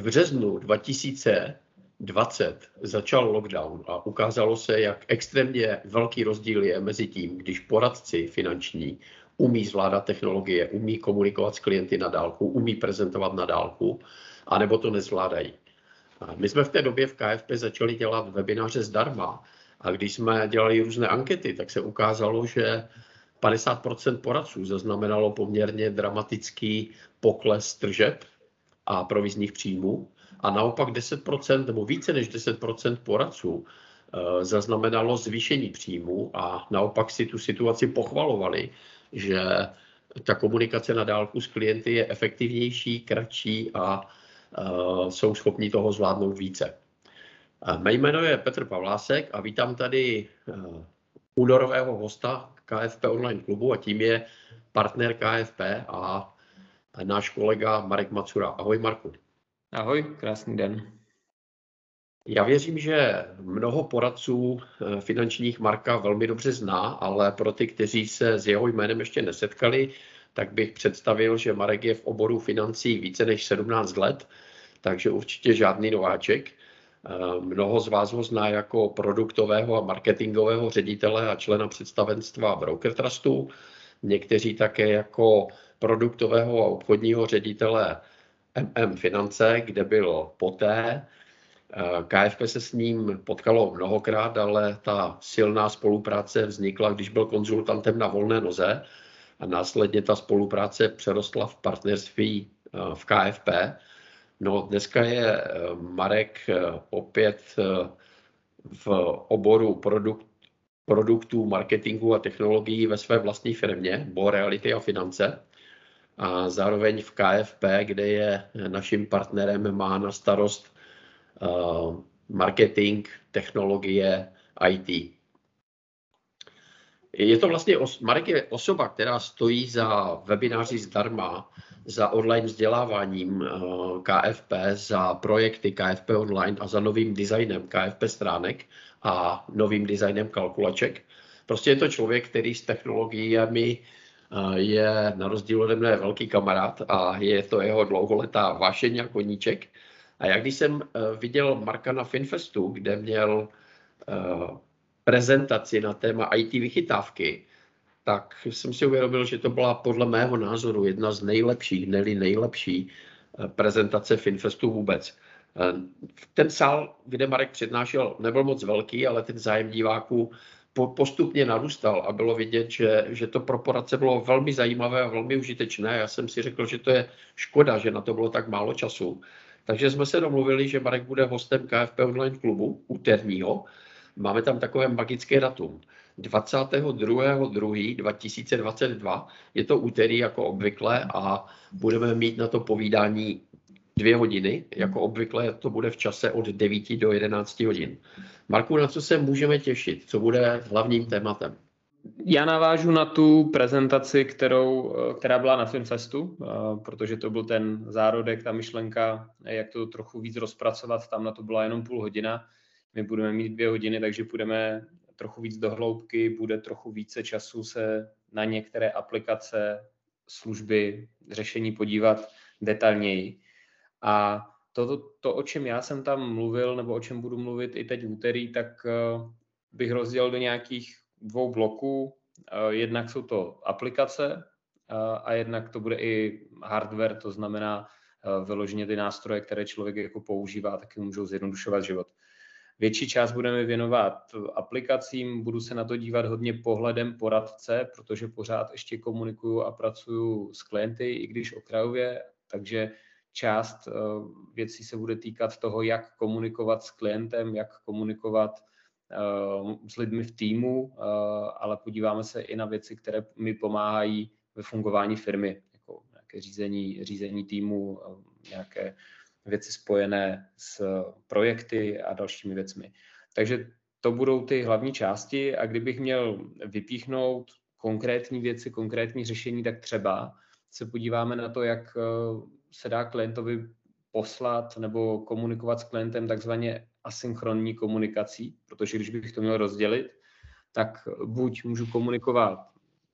v březnu 2020 začal lockdown a ukázalo se, jak extrémně velký rozdíl je mezi tím, když poradci finanční umí zvládat technologie, umí komunikovat s klienty na dálku, umí prezentovat na dálku, anebo to nezvládají. My jsme v té době v KFP začali dělat webináře zdarma a když jsme dělali různé ankety, tak se ukázalo, že 50% poradců zaznamenalo poměrně dramatický pokles tržeb a provizních příjmů a naopak 10% nebo více než 10% poradců eh, zaznamenalo zvýšení příjmů a naopak si tu situaci pochvalovali, že ta komunikace na dálku s klienty je efektivnější, kratší a uh, jsou schopni toho zvládnout více. Mé jméno je Petr Pavlásek a vítám tady uh, únorového hosta KFP Online klubu a tím je partner KFP a náš kolega Marek Macura. Ahoj Marku. Ahoj, krásný den. Já věřím, že mnoho poradců eh, finančních Marka velmi dobře zná, ale pro ty, kteří se s jeho jménem ještě nesetkali, tak bych představil, že Marek je v oboru financí více než 17 let, takže určitě žádný nováček. Eh, mnoho z vás ho zná jako produktového a marketingového ředitele a člena představenstva Broker Trustu, někteří také jako produktového a obchodního ředitele MM Finance, kde byl poté. Eh, KFP se s ním potkalo mnohokrát, ale ta silná spolupráce vznikla, když byl konzultantem na volné noze a následně ta spolupráce přerostla v partnerství eh, v KFP. No, dneska je eh, Marek opět v oboru produkt, produktů, marketingu a technologií ve své vlastní firmě, Bo Reality a finance a zároveň v KFP, kde je naším partnerem, má na starost uh, marketing, technologie, IT. Je to vlastně, Marek je osoba, která stojí za webináři zdarma, za online vzděláváním uh, KFP, za projekty KFP online a za novým designem KFP stránek a novým designem kalkulaček. Prostě je to člověk, který s technologiemi je na rozdíl ode mne velký kamarád a je to jeho dlouholetá vášeň a koníček. A jak když jsem eh, viděl Marka na Finfestu, kde měl eh, prezentaci na téma IT vychytávky, tak jsem si uvědomil, že to byla podle mého názoru jedna z nejlepších, neli nejlepší eh, prezentace Finfestu vůbec. Ten sál, kde Marek přednášel, nebyl moc velký, ale ten zájem diváků postupně narůstal a bylo vidět, že, že to pro poradce bylo velmi zajímavé a velmi užitečné. Já jsem si řekl, že to je škoda, že na to bylo tak málo času. Takže jsme se domluvili, že Marek bude hostem KFP Online klubu úterního. Máme tam takové magické datum. 22.2.2022 je to úterý jako obvykle a budeme mít na to povídání dvě hodiny. Jako obvykle to bude v čase od 9 do 11 hodin. Marku, na co se můžeme těšit? Co bude hlavním tématem? Já navážu na tu prezentaci, kterou, která byla na Filmfestu, eh, protože to byl ten zárodek, ta myšlenka, jak to trochu víc rozpracovat. Tam na to byla jenom půl hodina. My budeme mít dvě hodiny, takže půjdeme trochu víc do hloubky, bude trochu více času se na některé aplikace, služby, řešení podívat detailněji. A to, to, to, o čem já jsem tam mluvil, nebo o čem budu mluvit i teď v úterý, tak uh, bych rozdělil do nějakých dvou bloků. Uh, jednak jsou to aplikace uh, a jednak to bude i hardware, to znamená vyloženě ty nástroje, které člověk jako používá, taky můžou zjednodušovat život. Větší část budeme věnovat aplikacím, budu se na to dívat hodně pohledem poradce, protože pořád ještě komunikuju a pracuju s klienty, i když okrajově, takže část eh, věcí se bude týkat toho, jak komunikovat s klientem, jak komunikovat eh, s lidmi v týmu, eh, ale podíváme se i na věci, které mi pomáhají ve fungování firmy, jako nějaké řízení, řízení týmu, nějaké věci spojené s projekty a dalšími věcmi. Takže to budou ty hlavní části a kdybych měl vypíchnout konkrétní věci, konkrétní řešení, tak třeba se podíváme na to, jak se dá klientovi poslat nebo komunikovat s klientem takzvaně asynchronní komunikací, protože když bych to měl rozdělit, tak buď můžu komunikovat,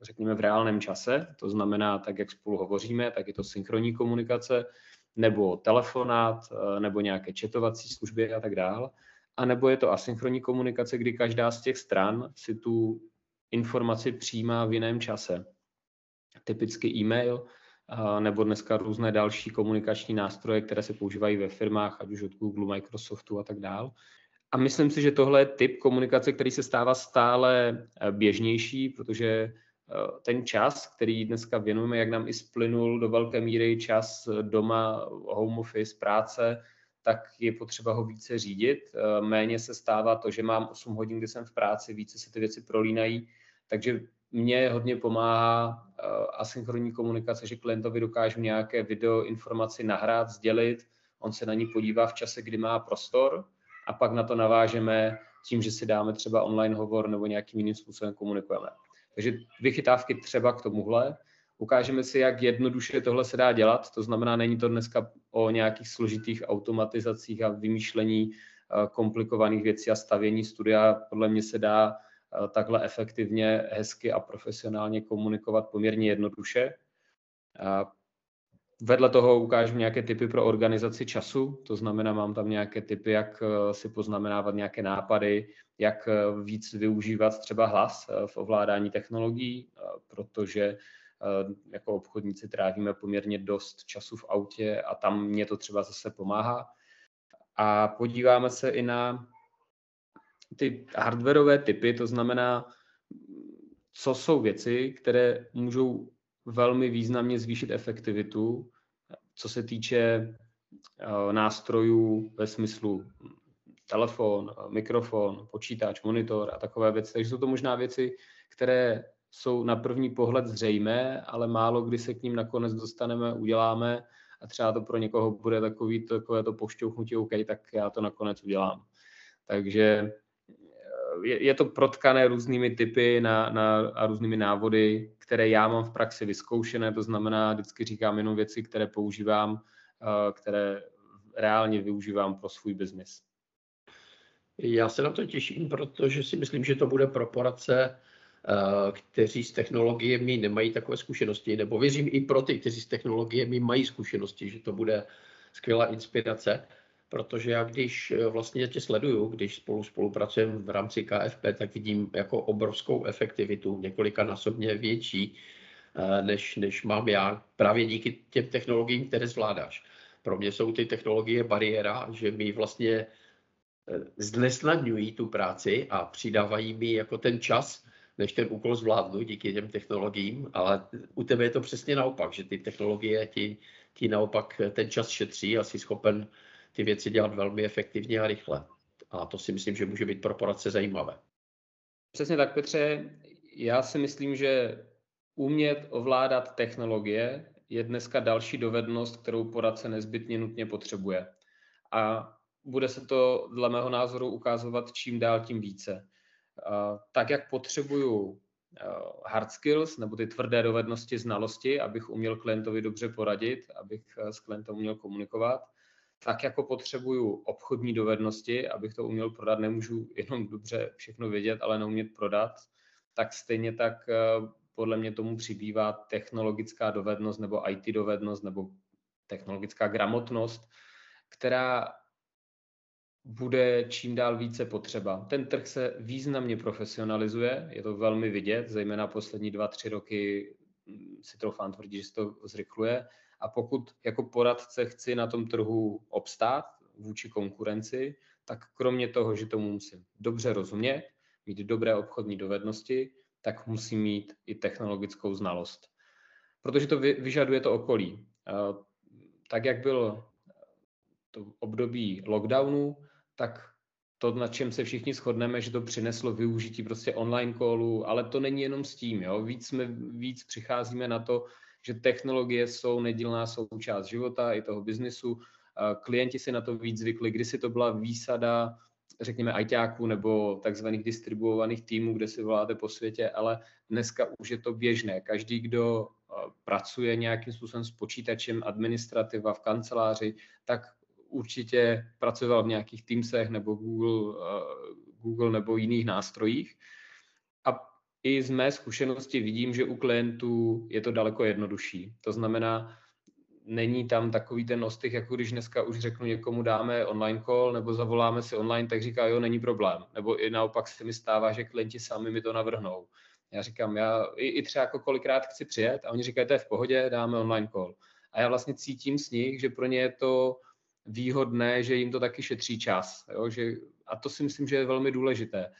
řekněme, v reálném čase, to znamená tak, jak spolu hovoříme, tak je to synchronní komunikace, nebo telefonát, eh, nebo nějaké četovací služby a tak dále. A nebo je to asynchronní komunikace, kdy každá z těch stran si tu informaci přijímá v jiném čase. Typicky e-mail, nebo dneska různé další komunikační nástroje, které se používají ve firmách, ať už od Google, Microsoftu a tak dále. A myslím si, že tohle je typ komunikace, který se stává stále eh, běžnější, protože eh, ten čas, který dneska věnujeme, jak nám i splynul do velké míry čas doma, home office, práce, tak je potřeba ho více řídit. Eh, méně se stává to, že mám 8 hodin, kdy jsem v práci, více se ty věci prolínají, takže mně hodně pomáhá asynchronní komunikace, že klientovi dokážu nějaké video informaci nahrát, sdělit, on se na ní podívá v čase, kdy má prostor, a pak na to navážeme tím, že si dáme třeba online hovor nebo nějakým jiným způsobem komunikujeme. Takže vychytávky třeba k tomuhle. Ukážeme si, jak jednoduše tohle se dá dělat. To znamená, není to dneska o nějakých složitých automatizacích a vymýšlení eh, komplikovaných věcí a stavění studia. Podle mě se dá eh, takhle efektivně, hezky a profesionálně komunikovat poměrně jednoduše. Vedle toho ukážu nějaké typy pro organizaci času, to znamená, mám tam nějaké typy, jak eh, si poznamenávat nějaké nápady, jak eh, víc využívat třeba hlas eh, v ovládání technologií, protože jako obchodníci trávíme poměrně dost času v autě a tam mě to třeba zase pomáhá. A podíváme se i na ty hardwareové typy, to znamená, co jsou věci, které můžou velmi významně zvýšit efektivitu, co se týče eh, nástrojů ve smyslu telefon, mikrofon, počítač, monitor a takové věci. Takže jsou to možná věci, které jsou na první pohled zřejmé, ale málo kdy se k ním nakonec dostaneme, uděláme a třeba to pro někoho bude takový, takové to pošťouchnutí, OK, tak já to nakonec udělám. Takže je, je to protkané různými typy na, na, a různými návody, které já mám v praxi vyzkoušené, to znamená, vždycky říkám jenom věci, které používám, uh, které reálně využívám pro svůj biznis. Já se na to těším, protože si myslím, že to bude pro poradce, uh, kteří s technologiemi nemají takové zkušenosti, nebo věřím i pro ty, kteří s technologiemi mají zkušenosti, že to bude skvělá inspirace protože já když eh, vlastně tě sleduju, když spolu spolupracujeme v rámci KFP, tak vidím jako obrovskou efektivitu, několika násobně větší, eh, než, než mám já, právě díky těm technologiím, které zvládáš. Pro mě jsou ty technologie bariéra, že mi vlastně eh, znesnadňují tu práci a přidávají mi jako ten čas, než ten úkol zvládnu díky těm technologiím, ale u tebe je to přesně naopak, že ty technologie ti, ti naopak ten čas šetří a jsi schopen ty věci dělat velmi efektivně a rychle. A to si myslím, že může být pro poradce zajímavé. Přesně tak, Petře. Já si myslím, že umět ovládat technologie je dneska další dovednost, kterou poradce nezbytně nutně potřebuje. A bude se to dle mého názoru ukazovat čím dál tím více. Tak, jak potřebuju hard skills, nebo ty tvrdé dovednosti, znalosti, abych uměl klientovi dobře poradit, abych s klientem uměl komunikovat, tak jako potřebuju obchodní dovednosti, abych to uměl prodat, nemůžu jenom dobře všechno vědět, ale neumět prodat, tak stejně tak eh, podle mě tomu přibývá technologická dovednost nebo IT dovednost nebo technologická gramotnost, která bude čím dál více potřeba. Ten trh se významně profesionalizuje, je to velmi vidět, zejména poslední dva, tři roky si troufám tvrdit, že se to zrychluje a pokud jako poradce chci na tom trhu obstát vůči konkurenci, tak kromě toho, že tomu musím dobře rozumět, mít dobré obchodní dovednosti, tak musím mít i technologickou znalost. Protože to vyžaduje to okolí. Tak jak byl to období lockdownu, tak to, na čem se všichni shodneme, že to přineslo využití prostě online callu, ale to není jenom s tím. Jo? Víc, jsme, víc přicházíme na to, že technologie jsou nedílná součást života i toho biznisu. Klienti si na to víc zvykli, kdysi to byla výsada, řekněme, ajťáků nebo takzvaných distribuovaných týmů, kde si voláte po světě, ale dneska už je to běžné. Každý, kdo pracuje nějakým způsobem s počítačem, administrativa v kanceláři, tak určitě pracoval v nějakých Teamsech nebo Google, Google nebo jiných nástrojích. A i z mé zkušenosti vidím, že u klientů je to daleko jednodušší. To znamená, není tam takový ten ostych, jako když dneska už řeknu někomu dáme online call nebo zavoláme si online, tak říká, jo, není problém. Nebo i naopak se mi stává, že klienti sami mi to navrhnou. Já říkám, já i, i třeba jako kolikrát chci přijet a oni říkají, to je v pohodě, dáme online call. A já vlastně cítím z nich, že pro ně je to výhodné, že jim to taky šetří čas. Jo? Že, a to si myslím, že je velmi důležité.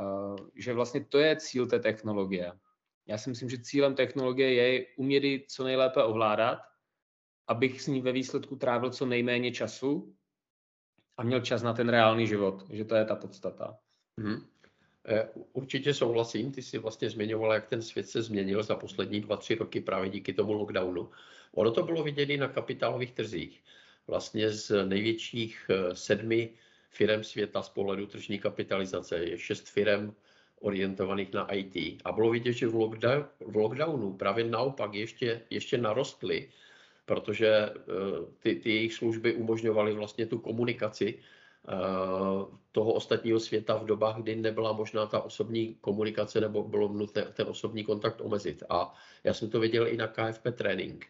Uh, že vlastně to je cíl té technologie. Já si myslím, že cílem technologie je umět ji co nejlépe ovládat, abych s ní ve výsledku trávil co nejméně času a měl čas na ten reálný život, že to je ta podstata. Hmm. Určitě souhlasím, ty jsi vlastně zmiňoval, jak ten svět se změnil za poslední dva, tři roky právě díky tomu lockdownu. Ono to bylo vidět i na kapitálových trzích. Vlastně z největších eh, sedmi firm světa z pohledu tržní kapitalizace je šest firm orientovaných na IT. A bylo vidět, že v, lockdown, v lockdownu právě naopak ještě, ještě narostly, protože eh, ty, ty jejich služby umožňovaly vlastně tu komunikaci eh, toho ostatního světa v dobách, kdy nebyla možná ta osobní komunikace nebo bylo nutné ten osobní kontakt omezit. A já jsem to viděl i na KFP Training,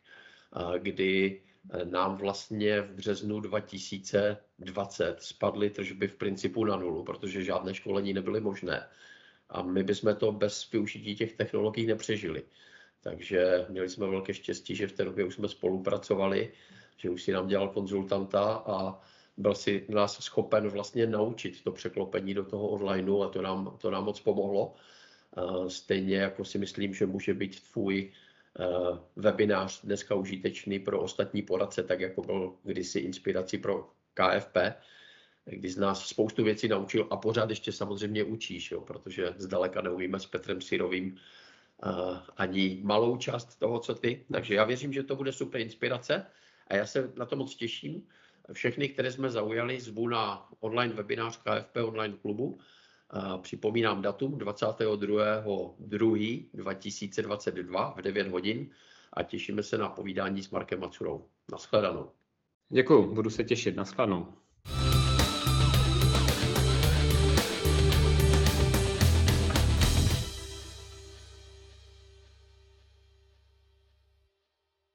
kdy nám vlastně v březnu 2020 spadly tržby v principu na nulu, protože žádné školení nebyly možné. A my bychom to bez využití těch technologií nepřežili. Takže měli jsme velké štěstí, že v té době už jsme spolupracovali, že už si nám dělal konzultanta a byl si nás schopen vlastně naučit to překlopení do toho onlineu a to nám, to nám moc pomohlo. Stejně jako si myslím, že může být tvůj webinář dneska užitečný pro ostatní poradce, tak jako byl kdysi inspirací pro KFP, kdy z nás spoustu věcí naučil a pořád ještě samozřejmě učíš, jo, protože zdaleka neumíme s Petrem Sirovým uh, ani malou část toho, co ty. Takže já věřím, že to bude super inspirace a já se na to moc těším. Všechny, které jsme zaujali, zvu na online webinář KFP online klubu Připomínám datum 22.2.2022 v 9 hodin a těšíme se na povídání s Markem Macurou. Naschledanou. Děkuji, budu se těšit. Naschledanou.